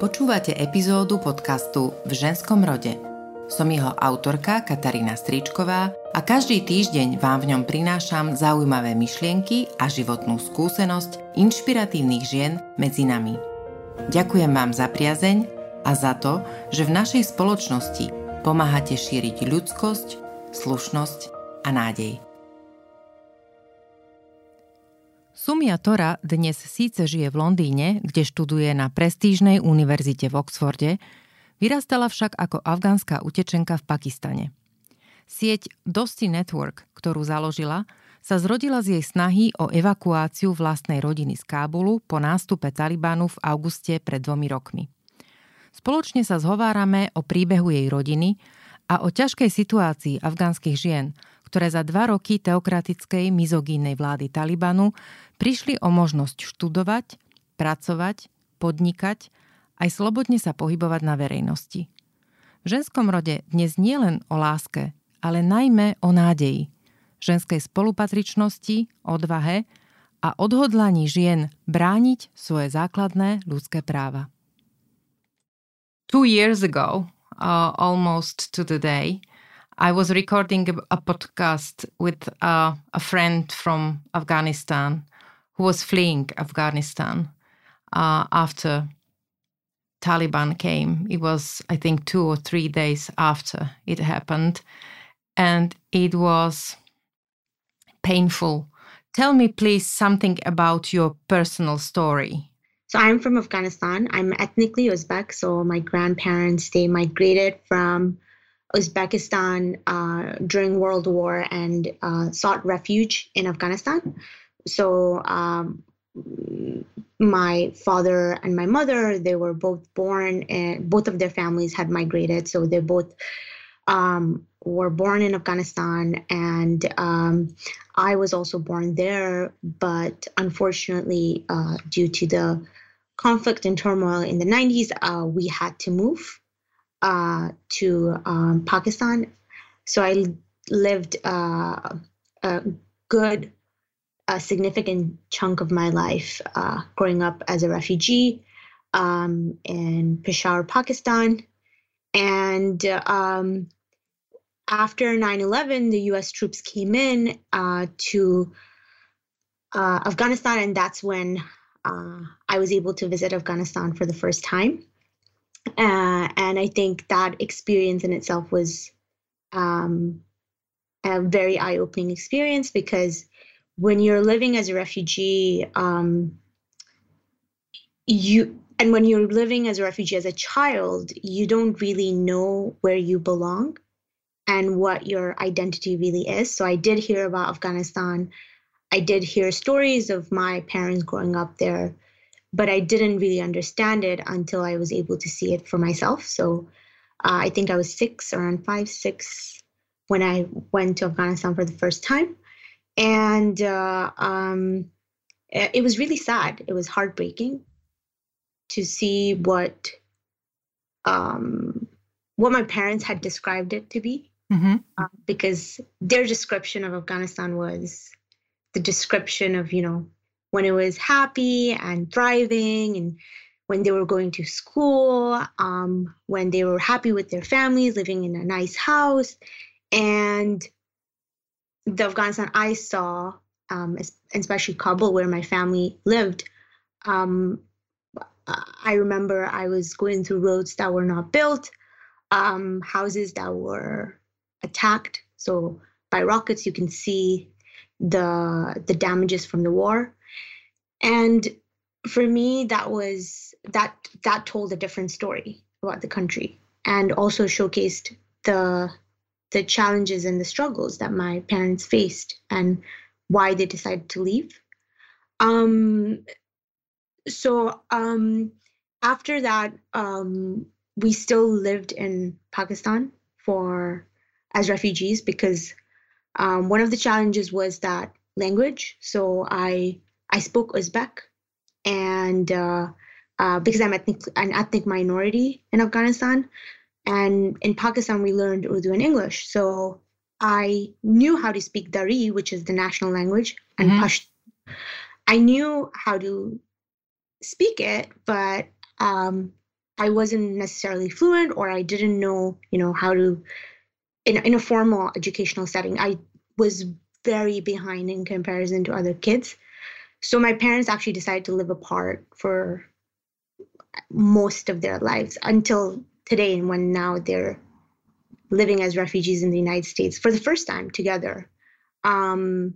Počúvate epizódu podcastu V ženskom rode. Som jeho autorka Katarína Stričková a každý týždeň vám v ňom prinášam zaujímavé myšlienky a životnú skúsenosť inšpiratívnych žien medzi nami. Ďakujem vám za priazeň a za to, že v našej spoločnosti pomáhate šíriť ľudskosť, slušnosť a nádej. Sumia Tora dnes síce žije v Londýne, kde študuje na prestížnej univerzite v Oxforde, vyrastala však ako afgánska utečenka v Pakistane. Sieť Dosti Network, ktorú založila, sa zrodila z jej snahy o evakuáciu vlastnej rodiny z Kábulu po nástupe Talibanu v auguste pred dvomi rokmi. Spoločne sa zhovárame o príbehu jej rodiny a o ťažkej situácii afgánskych žien, ktoré za dva roky teokratickej mizogínnej vlády Talibanu prišli o možnosť študovať, pracovať, podnikať, aj slobodne sa pohybovať na verejnosti. V ženskom rode dnes nie len o láske, ale najmä o nádeji, ženskej spolupatričnosti, odvahe a odhodlaní žien brániť svoje základné ľudské práva. Two years ago, uh, almost to the day, I was recording a, podcast with uh, a friend from Afghanistan who was fleeing Afghanistan uh, after Taliban came. It was, I think, two or three days after it happened. And it was painful. Tell me, please, something about your personal story. So, I'm from Afghanistan. I'm ethnically Uzbek. So, my grandparents, they migrated from Uzbekistan uh, during World War and uh, sought refuge in Afghanistan. So um, my father and my mother, they were both born, and both of their families had migrated. So they both um, were born in Afghanistan, and um, I was also born there. But unfortunately, uh, due to the conflict and turmoil in the 90s, uh, we had to move uh, to um, Pakistan. So I lived uh, a good, a significant chunk of my life uh, growing up as a refugee um, in Peshawar, Pakistan. And um, after 9 11, the US troops came in uh, to uh, Afghanistan, and that's when uh, I was able to visit Afghanistan for the first time. Uh, and I think that experience in itself was um, a very eye opening experience because when you're living as a refugee, um, you and when you're living as a refugee as a child, you don't really know where you belong and what your identity really is. So I did hear about Afghanistan. I did hear stories of my parents growing up there but I didn't really understand it until I was able to see it for myself. So uh, I think I was six, around five, six, when I went to Afghanistan for the first time. And uh, um, it was really sad. It was heartbreaking to see what um, what my parents had described it to be, mm-hmm. uh, because their description of Afghanistan was the description of you know when it was happy and thriving and when they were going to school, um, when they were happy with their families, living in a nice house. And the Afghanistan I saw, um, especially Kabul, where my family lived, um, I remember I was going through roads that were not built, um, houses that were attacked. So by rockets, you can see the the damages from the war and for me that was that that told a different story about the country and also showcased the the challenges and the struggles that my parents faced and why they decided to leave. Um so um after that um we still lived in pakistan for as refugees because um, one of the challenges was that language. So i I spoke Uzbek, and uh, uh, because I'm ethnic, an ethnic minority in Afghanistan, and in Pakistan we learned Urdu and English, so I knew how to speak Dari, which is the national language, and mm-hmm. Pashto. I knew how to speak it, but um, I wasn't necessarily fluent or I didn't know, you know, how to in in a formal educational setting. I was very behind in comparison to other kids. So my parents actually decided to live apart for most of their lives until today and when now they're living as refugees in the United States for the first time together. Um,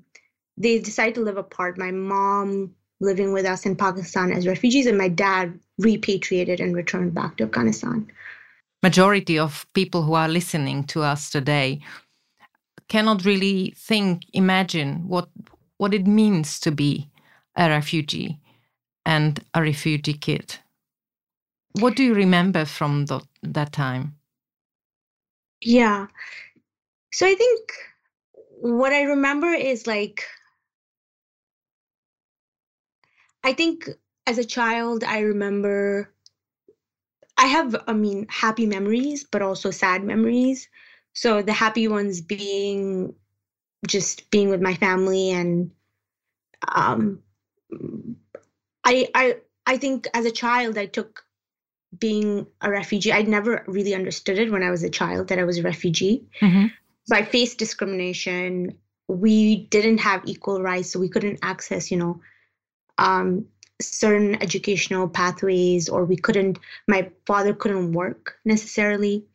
they decided to live apart. My mom living with us in Pakistan as refugees, and my dad repatriated and returned back to Afghanistan. Majority of people who are listening to us today cannot really think, imagine what what it means to be a refugee and a refugee kid. What do you remember from the, that time? Yeah. So I think what I remember is like, I think as a child, I remember I have, I mean, happy memories, but also sad memories. So the happy ones being just being with my family and um I I I think as a child I took being a refugee. I'd never really understood it when I was a child that I was a refugee. Mm-hmm. So I faced discrimination. We didn't have equal rights, so we couldn't access, you know, um, certain educational pathways, or we couldn't. My father couldn't work necessarily.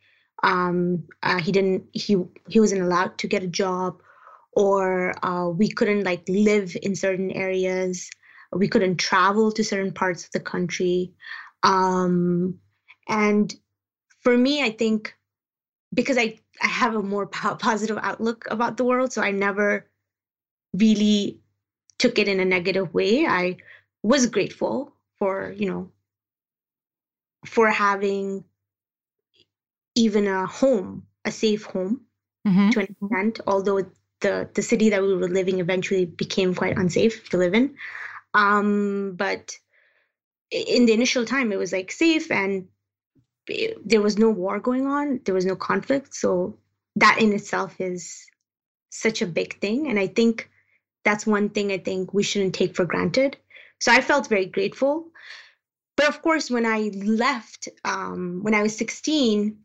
Um, uh, he didn't. He he wasn't allowed to get a job, or uh, we couldn't like live in certain areas. We couldn't travel to certain parts of the country. Um, and for me, I think because I, I have a more po- positive outlook about the world, so I never really took it in a negative way. I was grateful for, you know, for having even a home, a safe home mm-hmm. to an extent, although the, the city that we were living eventually became quite unsafe to live in. Um, but in the initial time, it was like safe and there was no war going on, there was no conflict. So that in itself is such a big thing. And I think that's one thing I think we shouldn't take for granted. So I felt very grateful. But of course, when I left, um, when I was 16,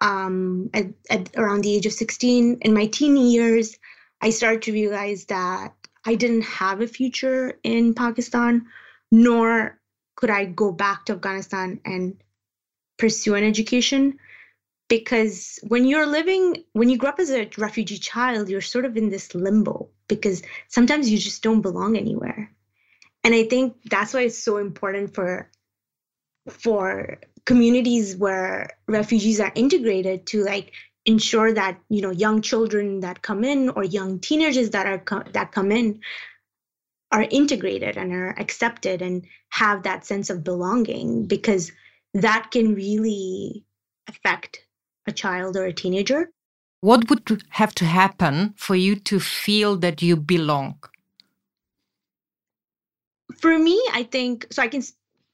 um, at, at around the age of 16, in my teen years, I started to realize that I didn't have a future in Pakistan, nor could I go back to Afghanistan and pursue an education? Because when you're living, when you grow up as a refugee child, you're sort of in this limbo because sometimes you just don't belong anywhere. And I think that's why it's so important for for communities where refugees are integrated to like ensure that you know young children that come in or young teenagers that are co- that come in are integrated and are accepted and have that sense of belonging because that can really affect a child or a teenager. What would have to happen for you to feel that you belong? For me, I think so. I can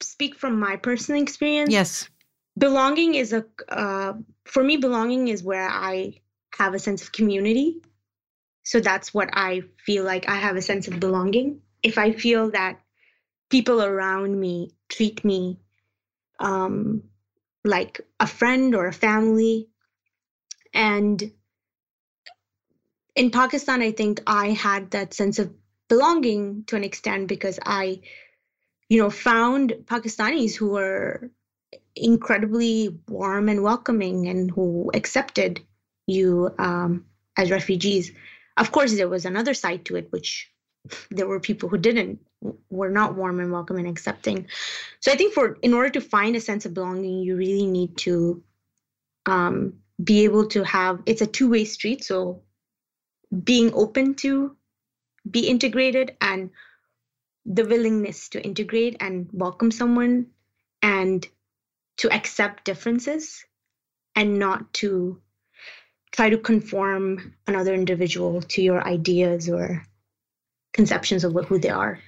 speak from my personal experience. Yes. Belonging is a, uh, for me, belonging is where I have a sense of community. So that's what I feel like I have a sense of belonging if I feel that people around me treat me um, like a friend or a family. And in Pakistan, I think I had that sense of belonging to an extent because I, you know, found Pakistanis who were incredibly warm and welcoming and who accepted you um, as refugees. Of course, there was another side to it, which there were people who didn't were not warm and welcome and accepting. So i think for in order to find a sense of belonging you really need to um, be able to have it's a two-way street so being open to be integrated and the willingness to integrate and welcome someone and to accept differences and not to try to conform another individual to your ideas or conceptions of who they are.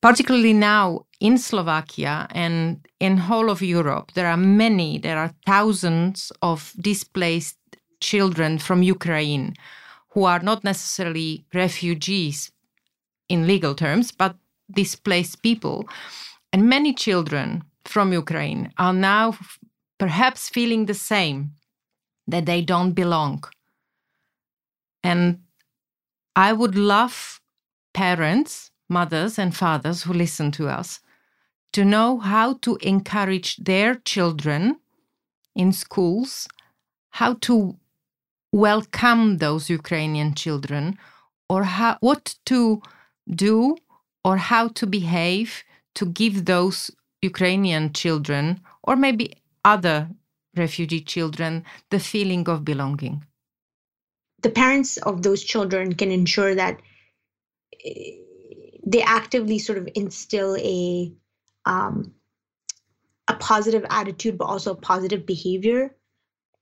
Particularly now in Slovakia and in whole of Europe, there are many, there are thousands of displaced children from Ukraine who are not necessarily refugees in legal terms, but displaced people. And many children from Ukraine are now perhaps feeling the same that they don't belong. And I would love parents, mothers, and fathers who listen to us to know how to encourage their children in schools, how to welcome those Ukrainian children, or how, what to do or how to behave to give those Ukrainian children, or maybe other refugee children, the feeling of belonging? The parents of those children can ensure that eh, they actively sort of instill a um, a positive attitude, but also a positive behavior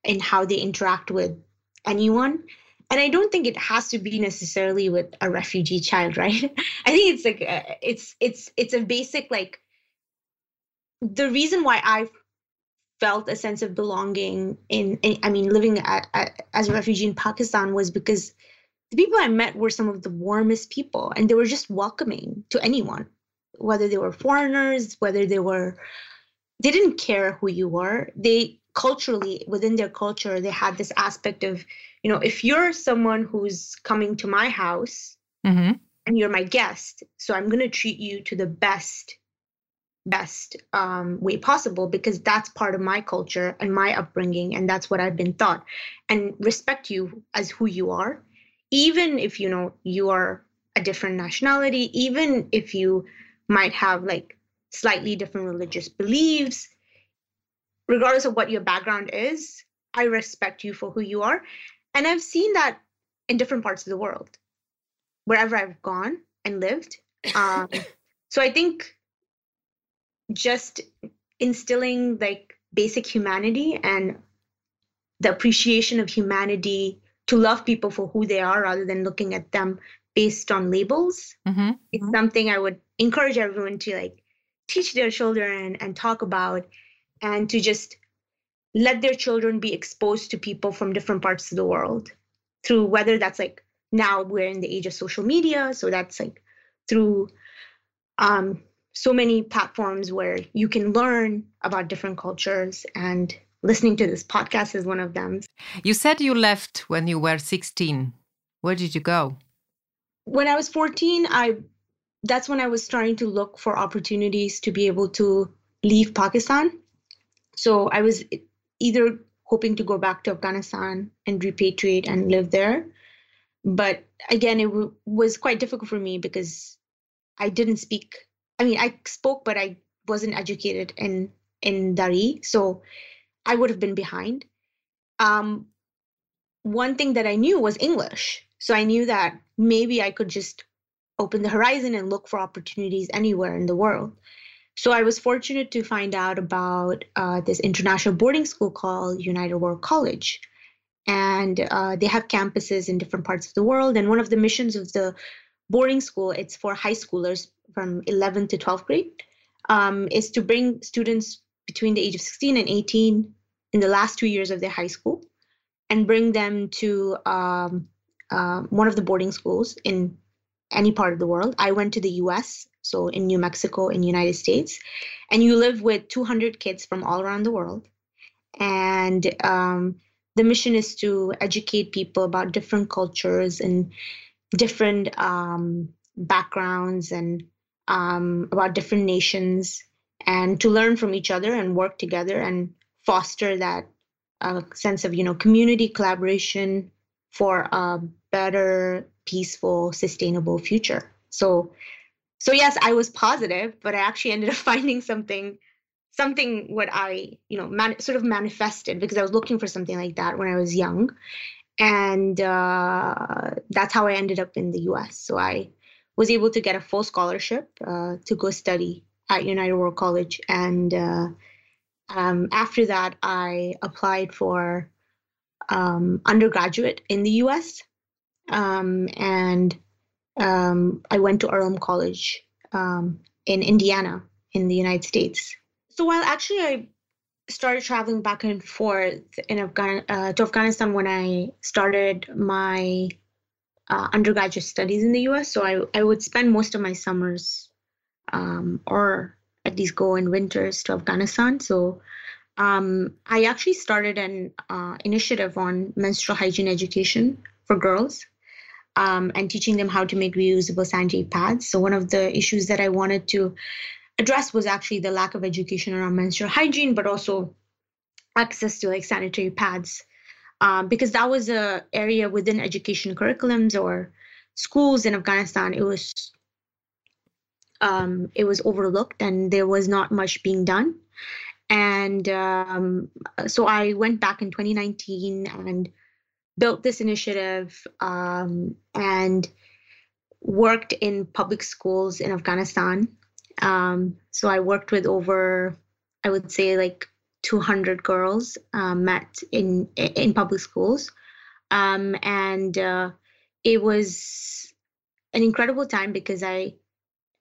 in how they interact with anyone. And I don't think it has to be necessarily with a refugee child, right? I think it's like a, uh, it's it's it's a basic like the reason why I felt a sense of belonging in, in I mean living at, at, as a refugee in Pakistan was because the people I met were some of the warmest people and they were just welcoming to anyone whether they were foreigners, whether they were, they didn't care who you were. They culturally, within their culture, they had this aspect of, you know, if you're someone who's coming to my house mm-hmm. and you're my guest, so I'm going to treat you to the best best um, way possible because that's part of my culture and my upbringing and that's what i've been taught and respect you as who you are even if you know you are a different nationality even if you might have like slightly different religious beliefs. Regardless of what your background is, I respect you for who you are. And I've seen that in different parts of the world, wherever I've gone and lived. Um, so I think just instilling like basic humanity and the appreciation of humanity to love people for who they are rather than looking at them based on labels mm-hmm. it's mm-hmm. something i would encourage everyone to like teach their children and talk about and to just let their children be exposed to people from different parts of the world through whether that's like now we're in the age of social media so that's like through um, so many platforms where you can learn about different cultures and listening to this podcast is one of them you said you left when you were 16 where did you go when I was 14, I that's when I was starting to look for opportunities to be able to leave Pakistan. So I was either hoping to go back to Afghanistan and repatriate and live there. But again, it w- was quite difficult for me because I didn't speak. I mean, I spoke, but I wasn't educated in in Dari, so I would have been behind. Um, one thing that I knew was English, so I knew that maybe I could just open the horizon and look for opportunities anywhere in the world. So I was fortunate to find out about uh, this international boarding school called United World College. And uh, they have campuses in different parts of the world. And one of the missions of the boarding school, it's for high schoolers from 11th to 12th grade, um, is to bring students between the age of 16 and 18 in the last two years of their high school and bring them to um, uh, one of the boarding schools in any part of the world. I went to the US, so in New Mexico, in the United States, and you live with 200 kids from all around the world. And um, the mission is to educate people about different cultures and different um, backgrounds and um, about different nations and to learn from each other and work together and foster that uh, sense of you know community collaboration for a better, peaceful, sustainable future. So, so yes, I was positive, but I actually ended up finding something, something what I, you know, man, sort of manifested because I was looking for something like that when I was young, and uh, that's how I ended up in the U.S. So I was able to get a full scholarship uh, to go study at United World College, and uh, um, after that, I applied for um, undergraduate in the US. Um, and um, I went to Earlham College um, in Indiana in the United States. So while actually I started traveling back and forth in Afghan- uh, to Afghanistan when I started my uh, undergraduate studies in the US. So I, I would spend most of my summers um, or at least go in winters to Afghanistan. So um, I actually started an uh, initiative on menstrual hygiene education for girls um, and teaching them how to make reusable sanitary pads. So one of the issues that I wanted to address was actually the lack of education around menstrual hygiene, but also access to like sanitary pads, um, because that was a area within education curriculums or schools in Afghanistan. It was um, it was overlooked and there was not much being done. And um, so I went back in 2019 and built this initiative um, and worked in public schools in Afghanistan. Um, so I worked with over, I would say, like 200 girls um, met in in public schools, um, and uh, it was an incredible time because I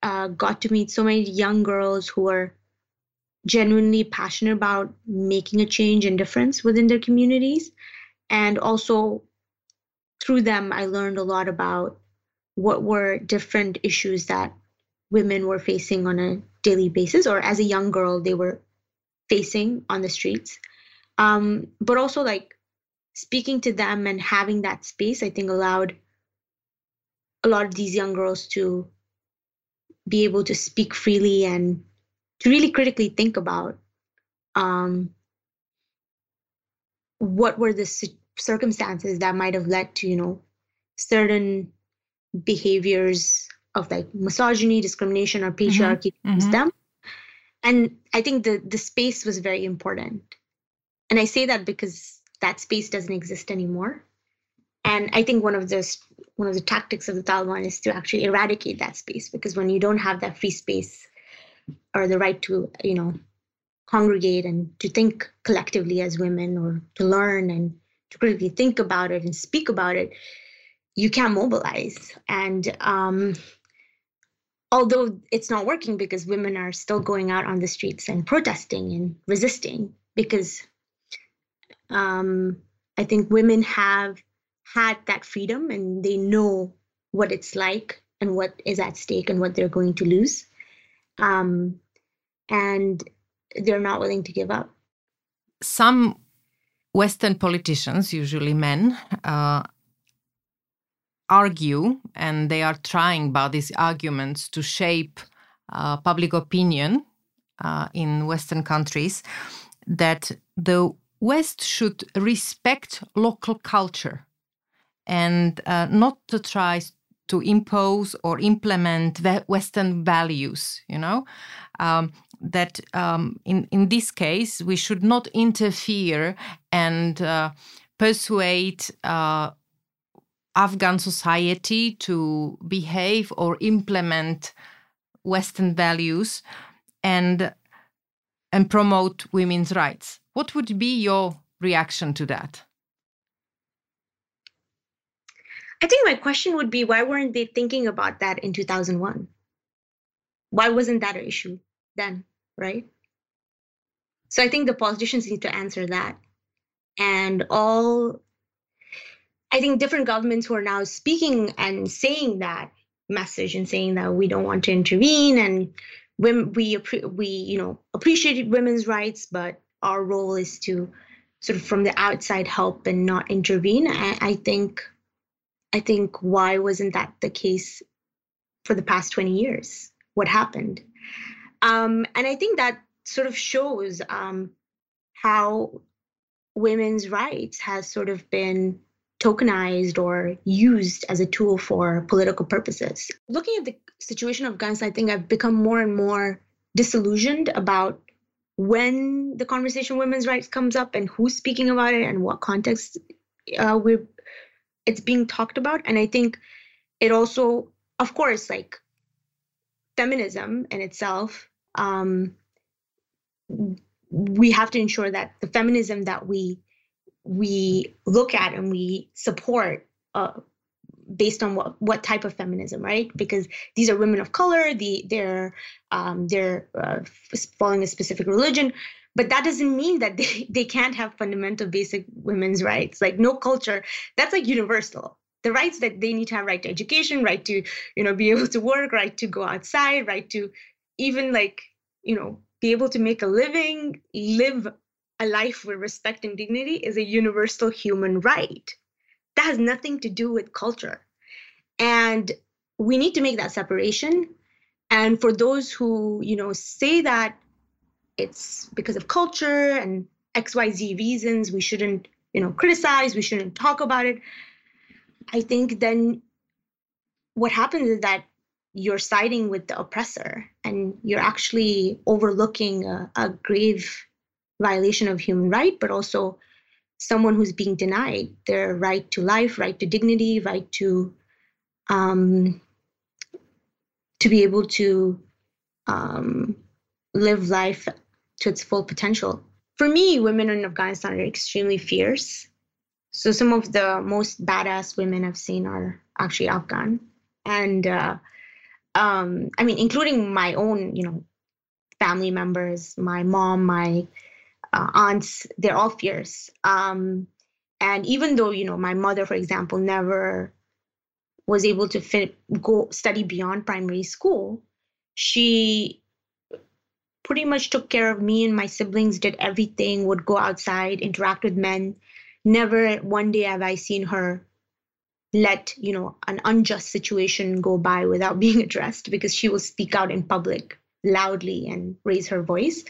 uh, got to meet so many young girls who are genuinely passionate about making a change and difference within their communities. And also through them, I learned a lot about what were different issues that women were facing on a daily basis, or as a young girl, they were facing on the streets. Um, but also, like speaking to them and having that space, I think allowed a lot of these young girls to be able to speak freely and to really critically think about um, what were the circumstances that might have led to you know certain behaviors of like misogyny discrimination or mm-hmm. patriarchy mm-hmm. Mm-hmm. them and i think the the space was very important. And i say that because that space doesn't exist anymore. And i think one of the one of the tactics of the taliban is to actually eradicate that space because when you don't have that free space or the right to you know congregate and to think collectively as women or to learn and to critically think about it and speak about it you can't mobilize. And um, although it's not working because women are still going out on the streets and protesting and resisting because um, i think women have had that freedom and they know what it's like and what is at stake and what they're going to lose um, and they're not willing to give up. Some Western politicians, usually men, uh, argue, and they are trying by these arguments to shape uh, public opinion uh, in Western countries, that the West should respect local culture and uh, not to try to impose or implement Western values, you know, um, that um, in, in this case, we should not interfere and uh, persuade uh, Afghan society to behave or implement Western values and and promote women's rights. What would be your reaction to that? I think my question would be why weren't they thinking about that in 2001? Why wasn't that an issue then, right? So I think the politicians need to answer that. And all, I think different governments who are now speaking and saying that message and saying that we don't want to intervene and we we you know appreciate women's rights, but our role is to sort of from the outside help and not intervene. I, I think I think why wasn't that the case for the past 20 years? What happened? Um, and I think that sort of shows um, how women's rights has sort of been tokenized or used as a tool for political purposes. Looking at the situation of guns, I think I've become more and more disillusioned about when the conversation women's rights comes up and who's speaking about it and what context uh, we're it's being talked about and i think it also of course like feminism in itself um we have to ensure that the feminism that we we look at and we support uh, based on what what type of feminism right? Because these are women of color the they're um, they're uh, following a specific religion but that doesn't mean that they, they can't have fundamental basic women's rights like no culture that's like universal. The rights that they need to have right to education right to you know be able to work right to go outside right to even like you know, be able to make a living, live a life with respect and dignity is a universal human right. That has nothing to do with culture. And we need to make that separation. And for those who, you know, say that it's because of culture and XYZ reasons, we shouldn't, you know, criticize, we shouldn't talk about it. I think then what happens is that you're siding with the oppressor and you're actually overlooking a, a grave violation of human right, but also someone who's being denied their right to life, right to dignity, right to um, to be able to um, live life to its full potential. For me, women in Afghanistan are extremely fierce. So some of the most badass women I've seen are actually Afghan, and uh, um, I mean, including my own, you know, family members, my mom, my uh, aunts, they're all fierce. Um, and even though, you know, my mother, for example, never was able to go study beyond primary school, she pretty much took care of me and my siblings, did everything, would go outside, interact with men. Never one day have I seen her let you know an unjust situation go by without being addressed because she will speak out in public loudly and raise her voice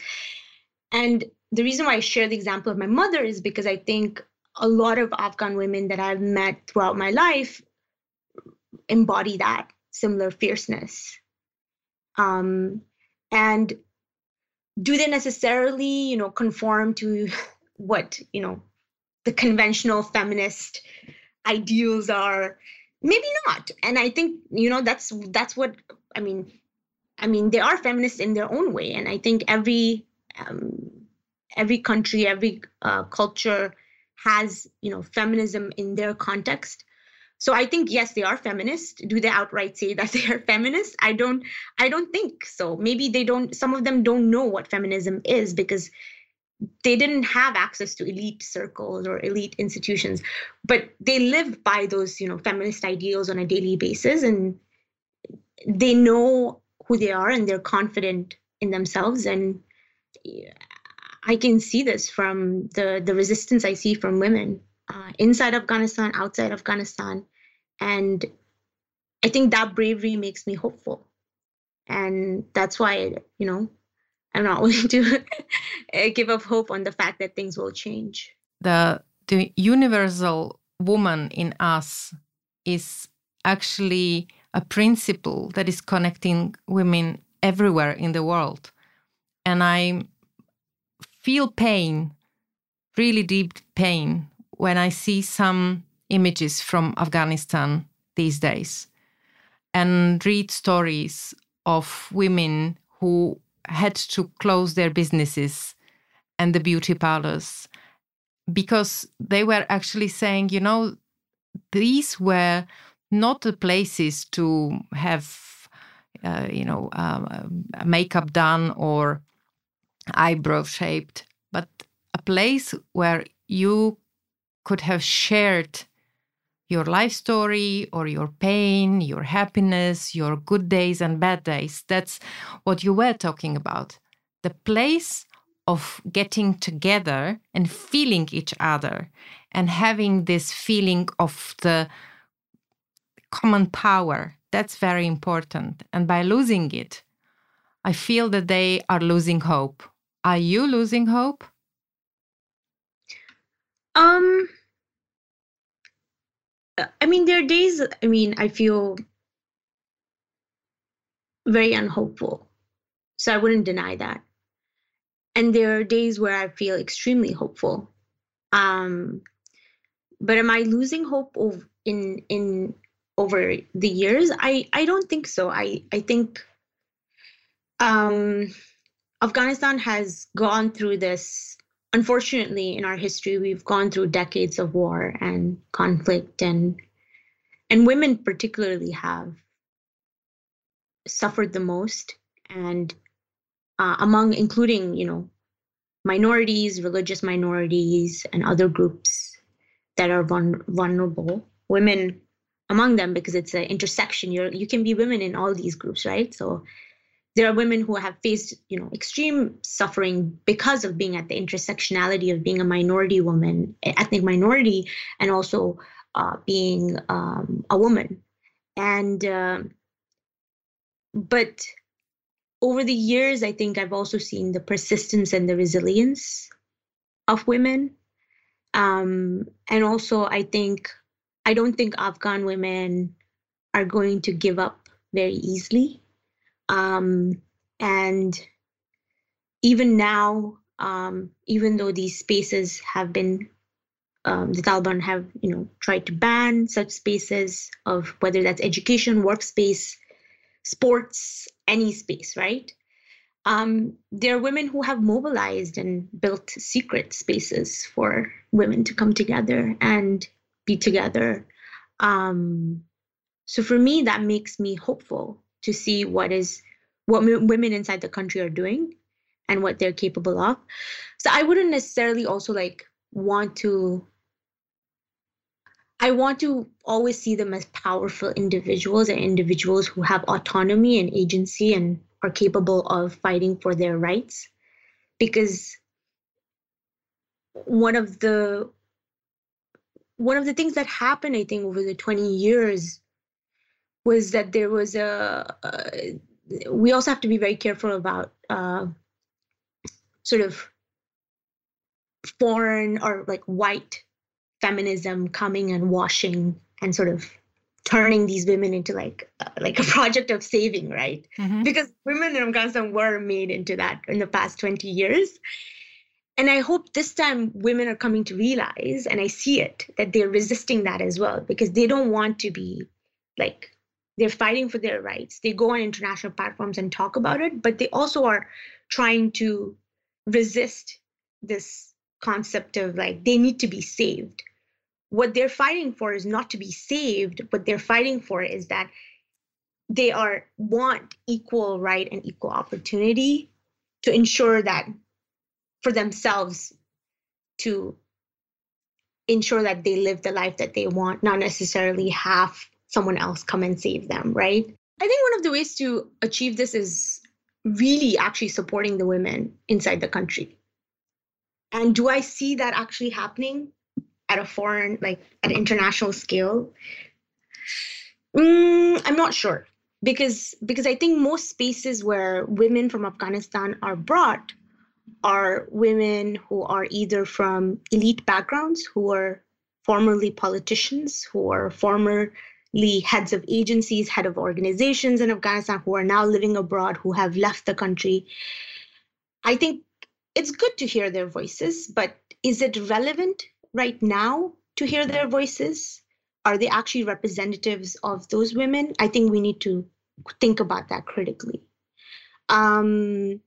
and the reason why i share the example of my mother is because i think a lot of afghan women that i've met throughout my life embody that similar fierceness. Um, and do they necessarily you know conform to what you know the conventional feminist ideals are? Maybe not. And i think you know that's that's what i mean i mean they are feminists in their own way. And i think every um, every country every uh, culture has you know feminism in their context. So i think yes they are feminist. Do they outright say that they are feminist? I don't i don't think so. Maybe they don't some of them don't know what feminism is because they didn't have access to elite circles or elite institutions. But they live by those you know feminist ideals on a daily basis and they know who they are and they're confident in themselves and i can see this from the the resistance i see from women uh, inside afghanistan outside afghanistan and i think that bravery makes me hopeful and that's why you know I'm not willing to eh, give up hope on the fact that things will change. The the universal woman in us is actually a principle that is connecting women everywhere in the world. And I feel pain, really deep pain, when I see some images from Afghanistan these days and read stories of women who had to close their businesses and the beauty parlors because they were actually saying, you know, these were not the places to have, uh, you know, um, makeup done or eyebrow shaped, but a place where you could have shared your life story or your pain, your happiness, your good days and bad days. That's what you were talking about. The place of getting together and feeling each other and having this feeling of the common power. That's very important. And by losing it, I feel that they are losing hope. Are you losing hope? Um, I mean, there are days, I mean, I feel very unhopeful. So I wouldn't deny that. And there are days where I feel extremely hopeful. Um, but am I losing hope of, in in over the years? I I don't think so. I I think um, Afghanistan has gone through this. Unfortunately in our history we've gone through decades of war and conflict and and women particularly have suffered the most. And uh, among including you know minorities religious minorities and other groups that are vul- vulnerable women among them because it's an intersection. You're you can be women in all these groups right? So there are women who have faced you know extreme suffering because of being at the intersectionality of being a minority woman ethnic minority and also uh, being um, a woman. And uh, but over the years i think i've also seen the persistence and the resilience of women. Um, and also i think i don't think afghan women are going to give up very easily um, and even now, um, even though these spaces have been, um, the Taliban have, you know, tried to ban such spaces of whether that's education, workspace, sports, any space, right? Um, there are women who have mobilized and built secret spaces for women to come together and be together. Um, so for me, that makes me hopeful to see what is what m- women inside the country are doing and what they're capable of. So I wouldn't necessarily also like want to I want to always see them as powerful individuals and individuals who have autonomy and agency and are capable of fighting for their rights. Because one of the one of the things that happened, I think, over the 20 years was that there was a, a we also have to be very careful about uh, sort of foreign or like white feminism coming and washing and sort of turning these women into like uh, like a project of saving right mm-hmm. because women in afghanistan were made into that in the past 20 years and i hope this time women are coming to realize and i see it that they're resisting that as well because they don't want to be like they're fighting for their rights. They go on international platforms and talk about it, but they also are trying to resist this concept of like they need to be saved. What they're fighting for is not to be saved. What they're fighting for is that they are want equal right and equal opportunity to ensure that for themselves to ensure that they live the life that they want, not necessarily have someone else come and save them, right? I think one of the ways to achieve this is really actually supporting the women inside the country. And do I see that actually happening at a foreign, like at an international scale? Mm, I'm not sure because because I think most spaces where women from Afghanistan are brought are women who are either from elite backgrounds, who are formerly politicians, who are former heads of agencies, head of organizations in Afghanistan who are now living abroad, who have left the country. I think it's good to hear their voices, but is it relevant right now to hear their voices? Are they actually representatives of those women? I think we need to think about that critically. Um,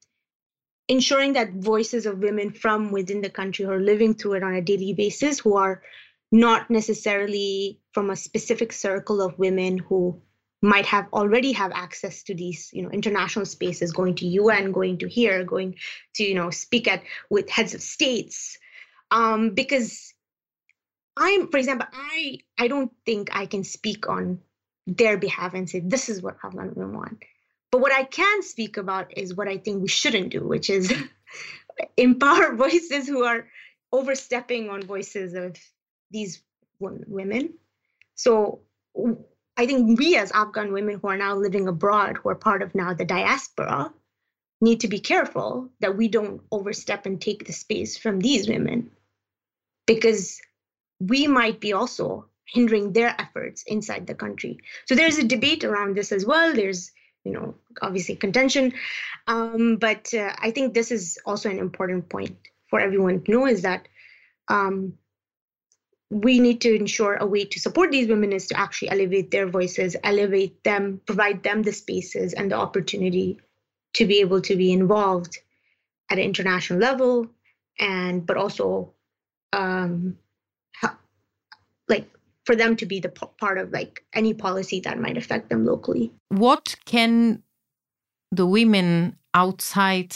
ensuring that voices of women from within the country who are living through it on a daily basis, who are not necessarily from a specific circle of women who might have already have access to these you know international spaces going to UN going to here going to you know speak at with heads of states. Um, because i'm for example i i don't think i can speak on their behalf and say this is what afghan women want. But what i can speak about is what i think we shouldn't do which is empower voices who are overstepping on voices of these women. So I think we as Afghan women who are now living abroad, who are part of now the diaspora, need to be careful that we don't overstep and take the space from these women because we might be also hindering their efforts inside the country. So there's a debate around this as well. There's, you know, obviously contention. Um, but uh, I think this is also an important point for everyone to know is that um, we need to ensure a way to support these women is to actually elevate their voices, elevate them, provide them the spaces and the opportunity to be able to be involved at an international level, and but also, um, how, like for them to be the p- part of like any policy that might affect them locally. What can the women outside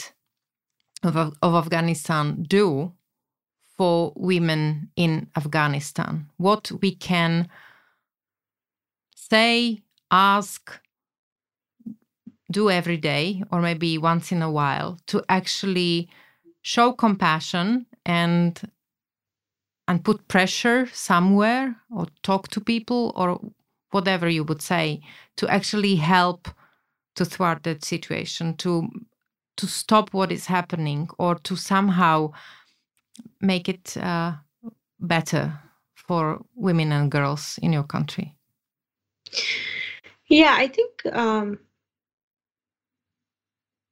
of, of Afghanistan do for women in Afghanistan? What we can say, ask, do every day or maybe once in a while to actually show compassion and and put pressure somewhere or talk to people or whatever you would say to actually help to thwart that situation to to stop what is happening or to somehow make it uh, better for women and girls in your country yeah i think um,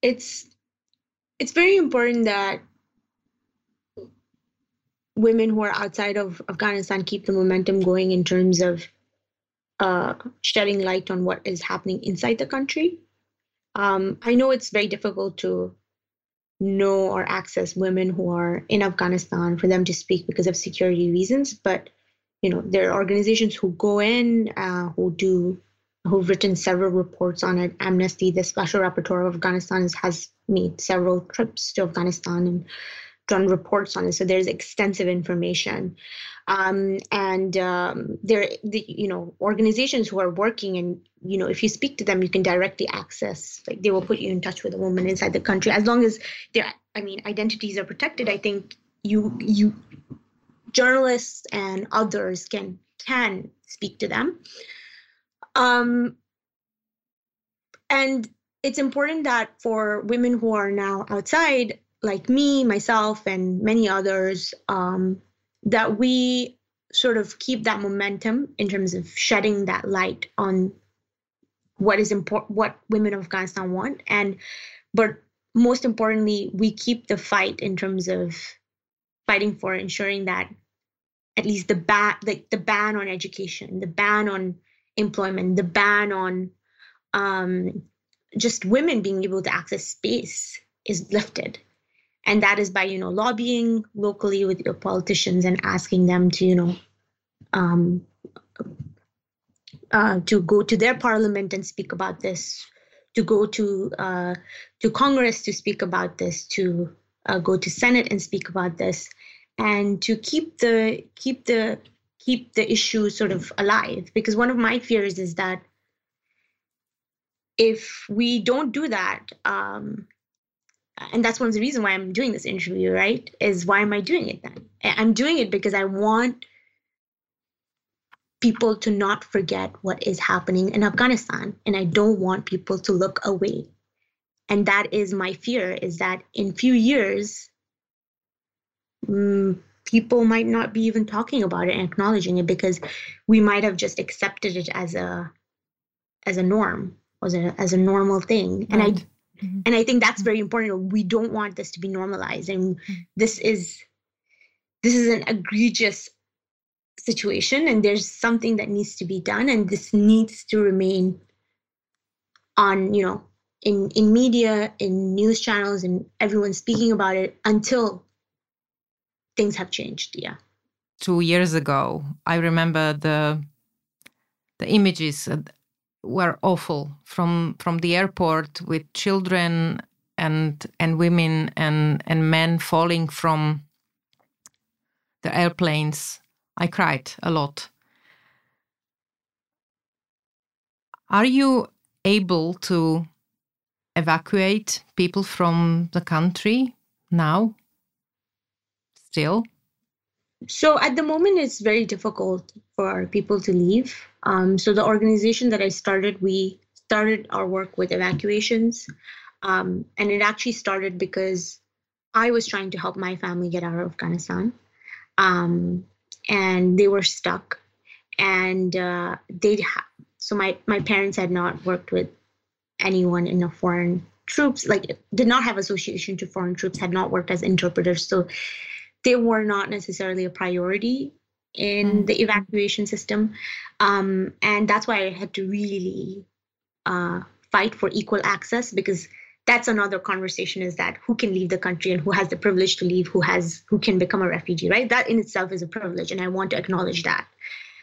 it's it's very important that women who are outside of Afghanistan keep the momentum going in terms of uh, shedding light on what is happening inside the country. Um, I know it's very difficult to know or access women who are in Afghanistan for them to speak because of security reasons, but you know there are organizations who go in uh, who do who've written several reports on it. Amnesty, the special rapporteur of Afghanistan, has made several trips to Afghanistan and done reports on it. So there's extensive information. Um, and um, there, the, you know, organizations who are working, and you know, if you speak to them, you can directly access. Like they will put you in touch with a woman inside the country, as long as their, I mean, identities are protected. I think you you journalists and others can can speak to them. Um, and it's important that for women who are now outside, like me, myself, and many others, um, that we sort of keep that momentum in terms of shedding that light on what is important, what women of Afghanistan want, and but most importantly, we keep the fight in terms of fighting for ensuring that at least the ban, like the ban on education, the ban on employment, the ban on um, just women being able to access space is lifted. And that is by you know lobbying locally with your politicians and asking them to you know um, uh, to go to their parliament and speak about this to go to uh, to congress to speak about this to uh, go to senate and speak about this and to keep the keep the keep the issue sort of alive because one of my fears is that if we don't do that um, and that's one of the reasons why I'm doing this interview, right? Is why am I doing it then? I'm doing it because I want people to not forget what is happening in Afghanistan. And I don't want people to look away. And that is my fear is that in few years, um, people might not be even talking about it and acknowledging it because we might have just accepted it as a as a norm, as a as a normal thing. Right. And I Mm-hmm. And I think that's very important. We don't want this to be normalized. And mm-hmm. this is this is an egregious situation and there's something that needs to be done and this needs to remain on, you know, in in media, in news channels and everyone speaking about it until things have changed. Yeah. 2 years ago, I remember the the images were awful from from the airport with children and and women and and men falling from the airplanes i cried a lot. Are you able to evacuate people from the country now? Still? So at the moment, it's very difficult for people to leave. Um, so the organization that I started, we started our work with evacuations, um, and it actually started because I was trying to help my family get out of Afghanistan, um, and they were stuck, and uh, they ha- so my my parents had not worked with anyone in the foreign troops, like did not have association to foreign troops, had not worked as interpreters, so they were not necessarily a priority in mm-hmm. the evacuation system. Um, and that's why I had to really uh, fight for equal access because that's another conversation is that who can leave the country and who has the privilege to leave who has who can become a refugee right? That in itself is a privilege and i want to acknowledge that.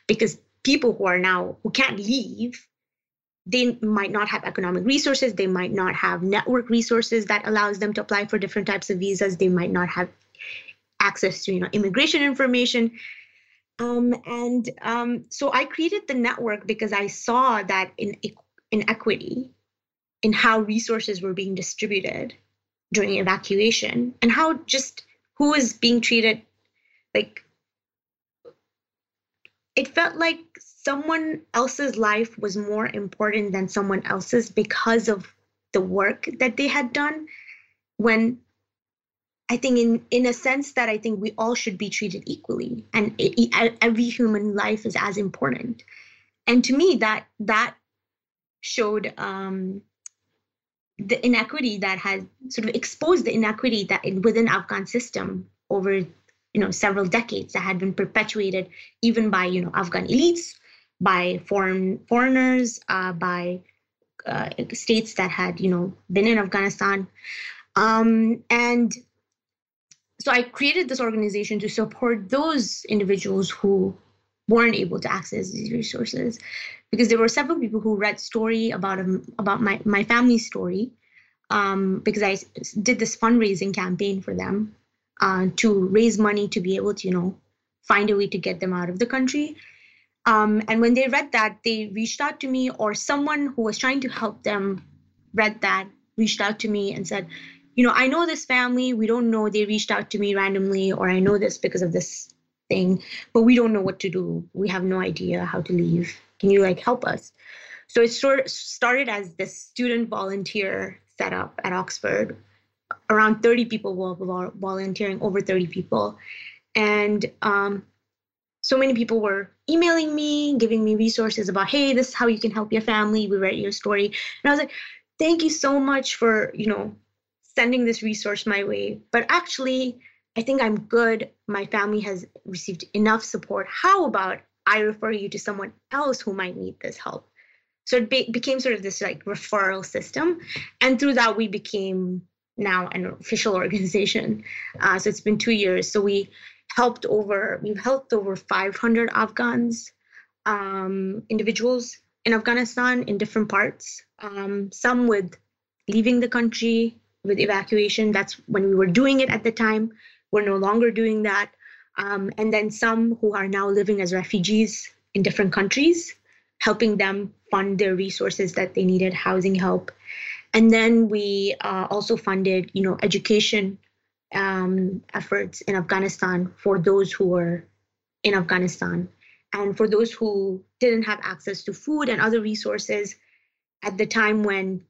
Because people who are now who can't leave they might not have economic resources they might not have network resources that allows them to apply for different types of visas they might not have access to you know immigration information. Um, and um, so i created the network because i saw that in inequity in how resources were being distributed during evacuation and how just who was being treated like it felt like someone else's life was more important than someone else's because of the work that they had done when i think in in a sense that i think we all should be treated equally and it, every human life is as important. And to me that that showed um, the inequity that had sort of exposed the inequity that within afghan system over you know several decades that had been perpetuated even by you know afghan elites by foreign foreigners uh, by uh, states that had you know been in afghanistan. Um, and so i created this organization to support those individuals who weren't able to access these resources because there were several people who read story about um, about my my family story um, because I did this fundraising campaign for them uh, to raise money to be able to you know find a way to get them out of the country. Um, and when they read that, they reached out to me, or someone who was trying to help them read that, reached out to me and said, you know, I know this family. We don't know. They reached out to me randomly, or I know this because of this thing, but we don't know what to do. We have no idea how to leave. Can you like help us? So it sort of started as this student volunteer setup at Oxford. Around 30 people were volunteering, over 30 people. And um, so many people were emailing me, giving me resources about, hey, this is how you can help your family. We read your story. And I was like, thank you so much for, you know, sending this resource my way. But actually, I think I'm good. My family has received enough support. How about I refer you to someone else who might need this help? So it be- became sort of this like referral system. And through that, we became now an official organization. Uh, so it's been two years. So we helped over, we've helped over 500 Afghans, um, individuals in Afghanistan in different parts, um, some with leaving the country, with evacuation. That's when we were doing it at the time. We're no longer doing that. Um, and then some who are now living as refugees in different countries, helping them fund their resources that they needed, housing help. And then we uh, also funded, you know, education um, efforts in Afghanistan for those who were in Afghanistan. And for those who didn't have access to food and other resources at the time when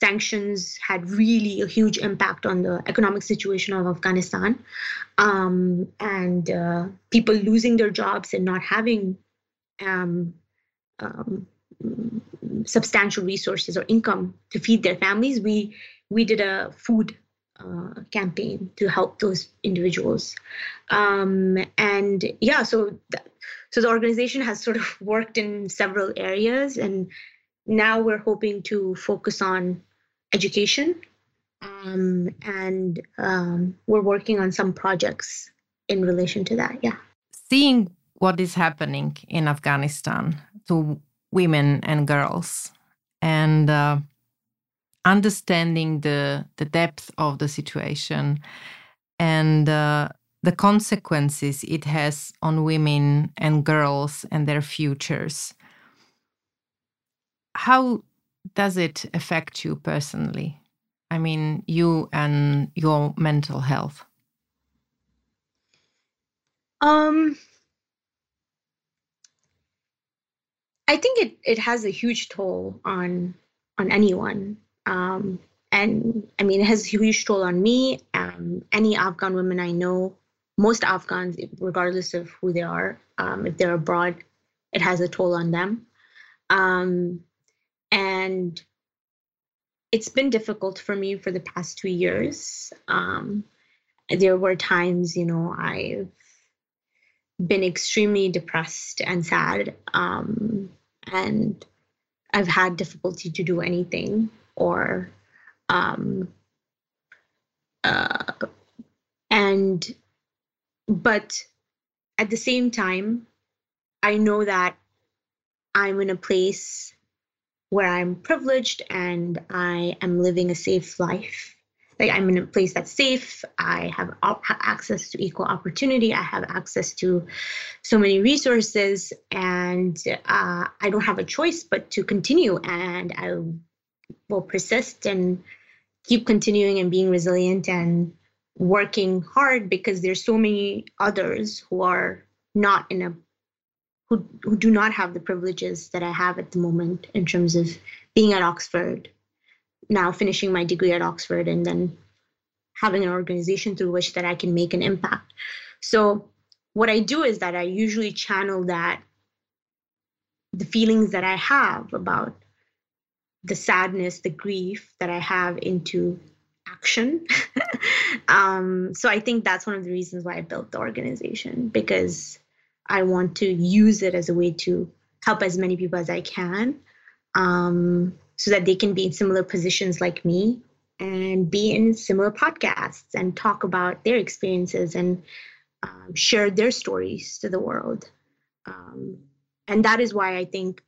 sanctions had really a huge impact on the economic situation of Afghanistan, um, and uh, people losing their jobs and not having um, um, substantial resources or income to feed their families. We we did a food uh, campaign to help those individuals, um, and yeah, so. Th- so the organization has sort of worked in several areas and now we're hoping to focus on education um, and um, we're working on some projects in relation to that yeah. Seeing what is happening in afghanistan to women and girls and uh, understanding the the depth of the situation and uh, the consequences it has on women and girls and their futures how does it affect you personally? I mean, you and your mental health. Um, I think it it has a huge toll on on anyone. Um, and I mean, it has a huge toll on me. Um, any Afghan women I know, most Afghans, regardless of who they are, um, if they're abroad, it has a toll on them. Um, and it's been difficult for me for the past two years. Um, there were times, you know, I've been extremely depressed and sad, um, and I've had difficulty to do anything or, um, uh, and, but at the same time, I know that I'm in a place where I'm privileged and I am living a safe life. Like I'm in a place that's safe. I have access to equal opportunity. I have access to so many resources, and uh, I don't have a choice but to continue. And I will persist and keep continuing and being resilient and working hard because there's so many others who are not in a who, who do not have the privileges that I have at the moment in terms of being at Oxford, now finishing my degree at Oxford, and then having an organization through which that I can make an impact. So what I do is that I usually channel that the feelings that I have about the sadness, the grief that I have into action. um, so I think that's one of the reasons why I built the organization because I want to use it as a way to help as many people as I can um, so that they can be in similar positions like me and be in similar podcasts and talk about their experiences and um, share their stories to the world. Um, and that is why I think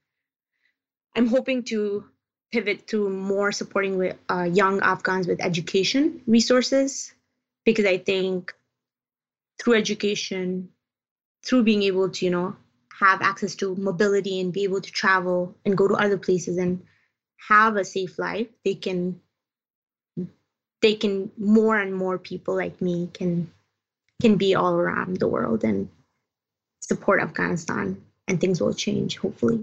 I'm hoping to pivot to more supporting with uh, young Afghans with education resources because I think through education, through being able to, you know, have access to mobility and be able to travel and go to other places and have a safe life, they can they can more and more people like me can can be all around the world and support Afghanistan and things will change hopefully.